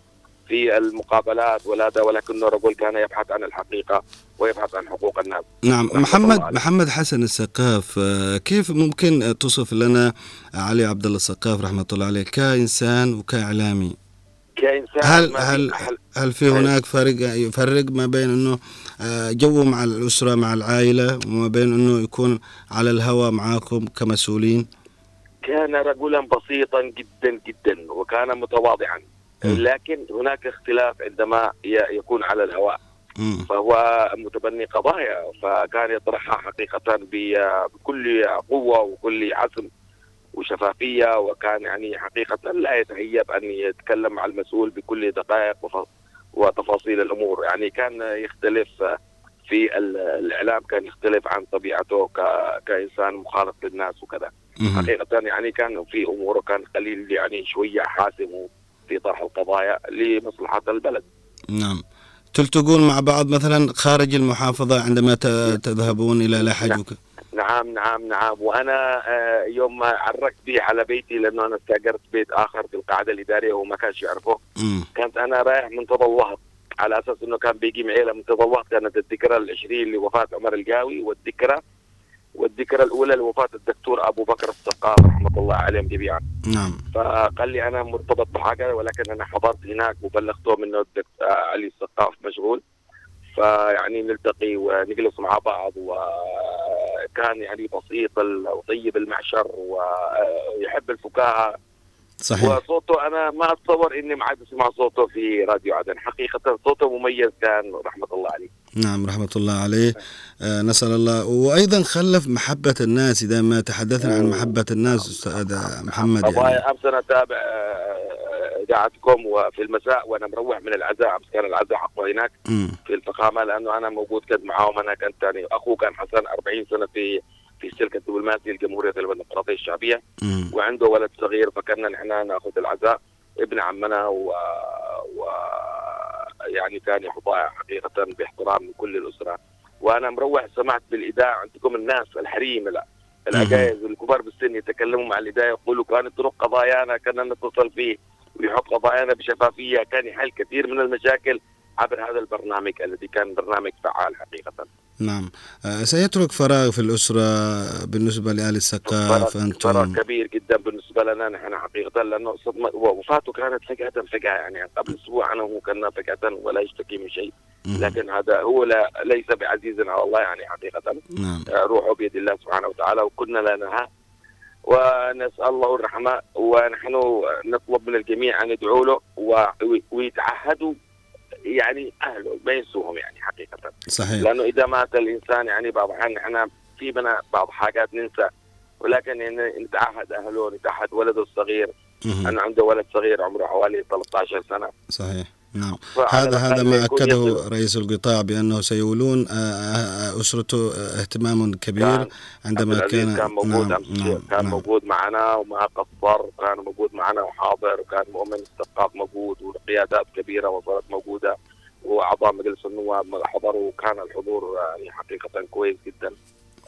في المقابلات ولا ولكنه رجل كان يبحث عن الحقيقة. ويبحث عن حقوق الناس نعم محمد. محمد حسن السقاف آه، كيف ممكن تصف لنا علي عبد الله السقاف رحمة الله عليه كإنسان وكإعلامي كإنسان هل هل هل في هناك فرق يفرق ما بين إنه آه، جو مع الأسرة مع العائلة وما بين إنه يكون على الهواء معاكم كمسؤولين كان رجلا بسيطا جدا جدا وكان متواضعا. لكن هناك اختلاف عندما يكون على الهواء. فهو متبني قضايا فكان يطرحها حقيقة بكل قوة وكل عزم وشفافية وكان يعني حقيقة لا يتهيب أن يتكلم مع المسؤول بكل دقائق وتفاصيل الأمور. يعني كان يختلف في ال- الإعلام كان يختلف عن طبيعته كإنسان مخالط للناس وكذا. حقيقة يعني كان في أموره كان قليل يعني شوية حاسم في طرح القضايا لمصلحة البلد. نعم. تلتقون مع بعض مثلا خارج المحافظة عندما ت- تذهبون إلى لحج وك... نعم. نعم نعم وأنا آه، يوم ما عرقت به على بيتي لأنه أنا استأجرت بيت آخر في القاعدة الإدارية وهو ما كانش يعرفه. كانت أنا رايح منتدى الوهض على أساس إنه كان بيجي معي لمنتدى الوهض كانت الذكرى العشرين لوفاة عمر القاوي والذكرى والذكرى الأولى لوفاة الدكتور أبو بكر السقاف رحمة الله عليهم جميعا. نعم. فقال لي أنا مرتبط بحاجة ولكن أنا حضرت هناك وبلغته منه الدكتور علي السقاف مشغول. فيعني نلتقي ونجلس مع بعض وكان يعني بسيط وطيب المعشر ويحب الفكاهة. صحيح. وصوته أنا ما أتصور إني ما عاد اسمع صوته في راديو عدن. حقيقة صوته مميز كان رحمة الله عليه. نعم رحمة الله عليه. آه نسأل الله. وأيضا خلف محبة الناس إذا ما تحدثنا عن محبة الناس أستاذ محمد يعني. قضايا امس أنا أتابع آه، إذاعتكم وفي المساء وأنا مروح من العزاء. أمس كان العزاء حقه هناك. في الفخامة لأنه أنا موجود كنت معاهم. أنا كنت يعني أخوه كان حسن 40 سنة في في شركه الدبلوماسي الجمهوريه الديمقراطية الشعبية. مم. وعنده ولد صغير فكنا نحن نأخذ العزاء. ابن عمنا و, و... يعني كان يحظى حقيقة باحترام من كل الأسرة. وأنا مروح سمعت بالإذاعة عندكم الناس الحريم لا. العجائز الكبار بالسن يتكلموا مع الإذاعة يقولوا كانت طرق قضايانا كنا نتصل فيه ويحط قضايانا بشفافية كان يحل كثير من المشاكل عبر هذا البرنامج الذي كان برنامج فعال حقيقة. نعم. آه سيترك فراغ في الأسرة بالنسبة لآل السقاف أنتم؟ كبير جدا بالنسبة لنا. نحن حقيقة لأنه صدمه وفاته كانت فجاه فجأة يعني قبل أسبوع. أنا وهو كنا فجأة ولا يشتكي من شيء. لكن هذا هو لا ليس بعزيز على الله يعني حقيقة. نعم. روحه بيد الله سبحانه وتعالى وكنا لا نهى. ونسأل الله الرحمة ونحن نطلب من الجميع أن يدعوا له ويتعهدوا يعني أهله ما ينسوهم يعني حقيقة. صحيح. لأنه إذا مات الإنسان يعني بعض الاحيان نحن في بنا بعض حاجات ننسى. ولكن يعني نتعهد أهله نتعهد ولده الصغير. أنا عنده ولد صغير عمره حوالي 13 سنة. صحيح. نعم. هذا هذا ما أكده رئيس القطاع بأنه سيولون آه، آه، أسرته اهتمام كبير عندما كان كان موجود نعم نعم كان نعم. موجود معنا وما قصر كان موجود معنا وحاضر وكان مؤمن السقاف موجود وقيادات كبيرة وصارت موجودة وأعضاء مجلس النواب حضروا وكان الحضور يعني حقيقة كويس جدا.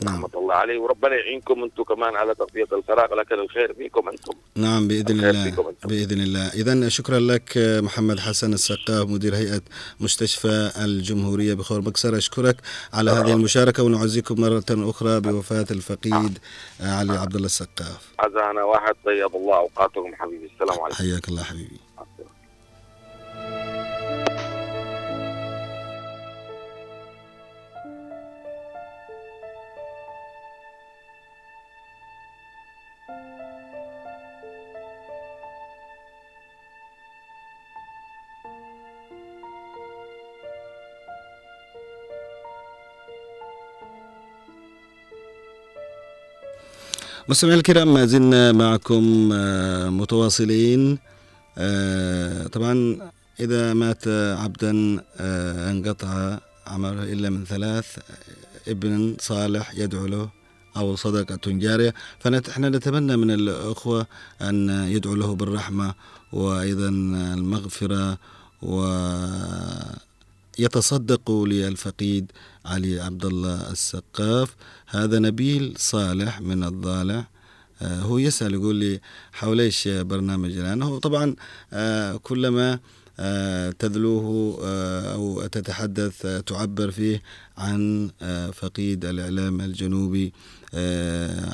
نعم. رحمة الله عليه. وربنا يعينكم أنتم كمان على تغطية الفراغ لكن الخير فيكم أنتم. نعم بإذن الله. بإذن الله. اذا شكرا لك محمد حسن السقاف مدير هيئة مستشفى الجمهورية بخور مكسر أشكرك على هذه المشاركة ونعزيكم مرة أخرى بوفاة الفقيد علي عبد الله السقاف. أذانا واحد طيب الله أوقاتكم حبيبي. السلام عليكم. حياك الله حبيبي. مستمعينا الكرام ما زلنا معكم آه، متواصلين. آه، طبعا إذا مات عبدا آه، انقطع عمله إلا من ثلاث ابن صالح يدعو له أو صدقة جارية. فنحن نتمنى من الأخوة أن يدعو له بالرحمة وأيضا المغفرة ويتصدقوا للفقيد علي عبد الله السقاف. هذا نبيل صالح من الضالع. آه، هو يسأل يقول لي حول إيش برنامج الآن؟ هو طبعا آه، كلما آه، تذلوه أو تتحدث تعبر فيه عن فقيد الإعلام الجنوبي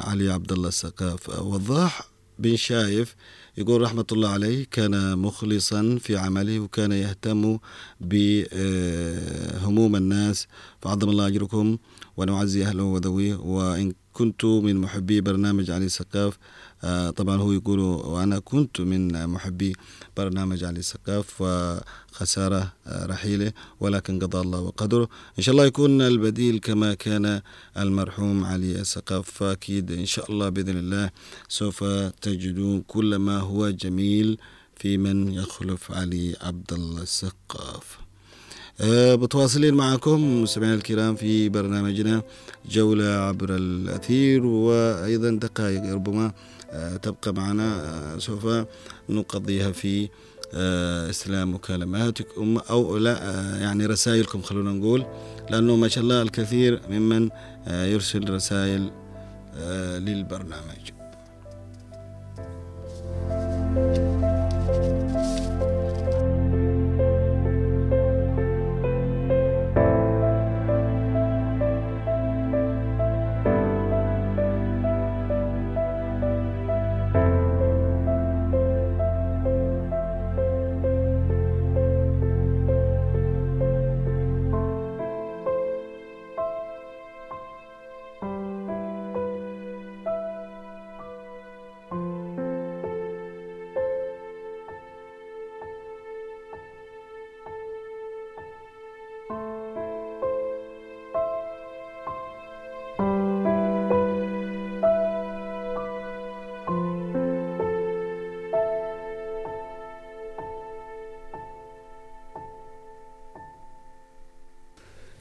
علي عبد الله السقاف وضاح بن شايف يقول رحمة الله عليه كان مخلصا في عمله وكان يهتم بهموم الناس. فعظم الله أجركم ونعزي أهله وذويه. وإن كنت من محبي برنامج علي سقاف آه، طبعا هو يقول وأنا كنت من محبي برنامج علي سقاف وخسارة آه، رحيله ولكن قضى الله وقدره. إن شاء الله يكون البديل كما كان المرحوم علي السقاف فأكيد إن شاء الله بإذن الله سوف تجدون كل ما هو جميل في من يخلف علي عبد الله السقاف. متواصلين معكم مستمعينا الكرام في برنامجنا جولة عبر الأثير وأيضا دقائق ربما أه تبقى معنا أه سوف نقضيها في أه، استلام مكالماتكم أو لا أه، يعني رسائلكم خلونا نقول لأنه ما شاء الله الكثير ممن أه، يرسل رسائل للبرنامج.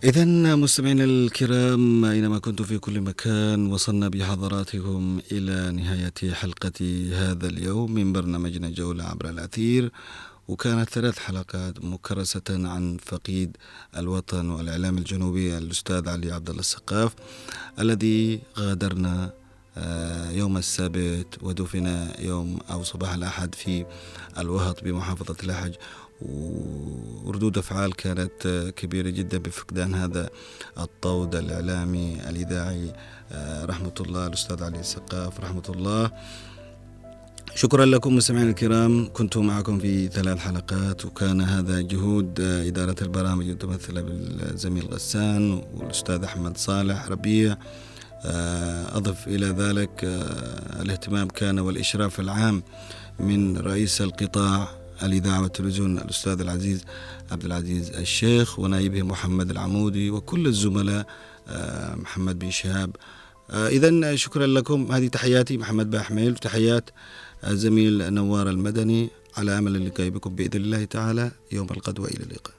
إذا مستمعينا الكرام أينما كنتم في كل مكان وصلنا بحضراتكم إلى نهاية حلقة هذا اليوم من برنامجنا جولة عبر الأثير. وكانت ثلاث حلقات مكرسة عن فقيد الوطن والإعلام الجنوبي الأستاذ علي عبد الله السقاف الذي غادرنا آه، يوم السبت ودفن يوم أو صباح الأحد في الوهط بمحافظة لحج وردود أفعال كانت كبيرة جدا بفقدان هذا الطود الإعلامي الإذاعي. آه، رحمة الله الأستاذ علي السقاف رحمة الله. شكرا لكم مستمعينا الكرام. كنت معكم في ثلاث حلقات وكان هذا جهود آه، إدارة البرامج المتمثلة بالزميل غسان والأستاذ أحمد صالح ربيع. آه، أضف إلى ذلك الاهتمام كان والإشراف العام من رئيس القطاع الإذاعة والتلفزيون الأستاذ العزيز عبد العزيز الشيخ ونائبه محمد العمودي وكل الزملاء آه، محمد بن شهاب. آه، إذا شكرا لكم. هذه تحياتي محمد باحميل وتحيات الزميل نوار المدني. على أمل اللقاء بكم بإذن الله تعالى. يوم الغد وإلى اللقاء.